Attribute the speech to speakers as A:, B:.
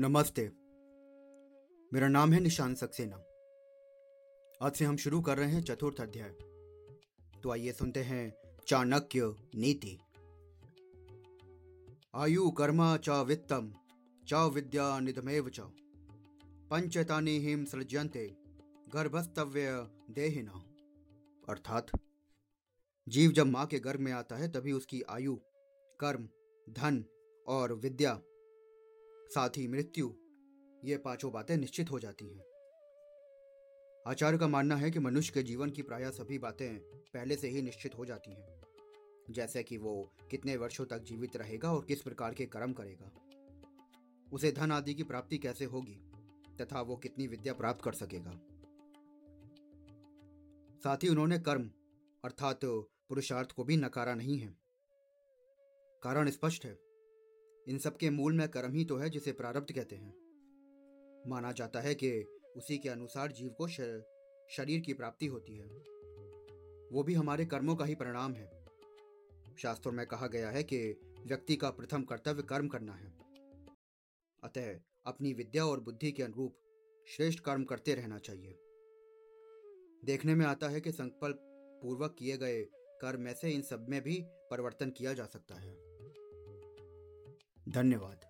A: नमस्ते। मेरा नाम है निशान सक्सेना। आज से हम शुरू कर रहे हैं चतुर्थ अध्याय। तो आइए सुनते हैं चाणक्य नीति। आयु कर्मा च वित्तम च विद्या निधमेव च। पंचतानि हिम सृज्यंते गर्भस्तव्य देहिना। अर्थात, जीव जब माँ के गर्भ में आता है, तभी उसकी आयु, कर्म, धन और विद्या साथ ही मृत्यु, ये पाँचों बातें निश्चित हो जाती हैं। आचार्य का मानना है कि मनुष्य के जीवन की प्राय सभी बातें पहले से ही निश्चित हो जाती हैं, जैसे कि वो कितने वर्षों तक जीवित रहेगा और किस प्रकार के कर्म करेगा। उसे धन आदि की प्राप्ति कैसे होगी, तथा वो कितनी विद्या प्राप्त कर सकेगा। साथ ही उन्होंने कर्म, अर्थात पुरुषार्थ को भी नकारा नहीं है। कारण स्पष्ट है। इन सब के मूल में कर्म ही तो है जिसे प्रारब्ध कहते हैं। माना जाता है कि उसी के अनुसार जीव को शरीर की प्राप्ति होती है। वो भी हमारे कर्मों का ही परिणाम है। शास्त्रों में कहा गया है कि व्यक्ति का प्रथम कर्तव्य कर्म करना है। अतः अपनी विद्या और बुद्धि के अनुरूप श्रेष्ठ कर्म करते रहना चाहिए। देखने में आता है कि संकल्प पूर्वक किए गए कर्म में से इन सब में भी परिवर्तन किया जा सकता है। धन्यवाद।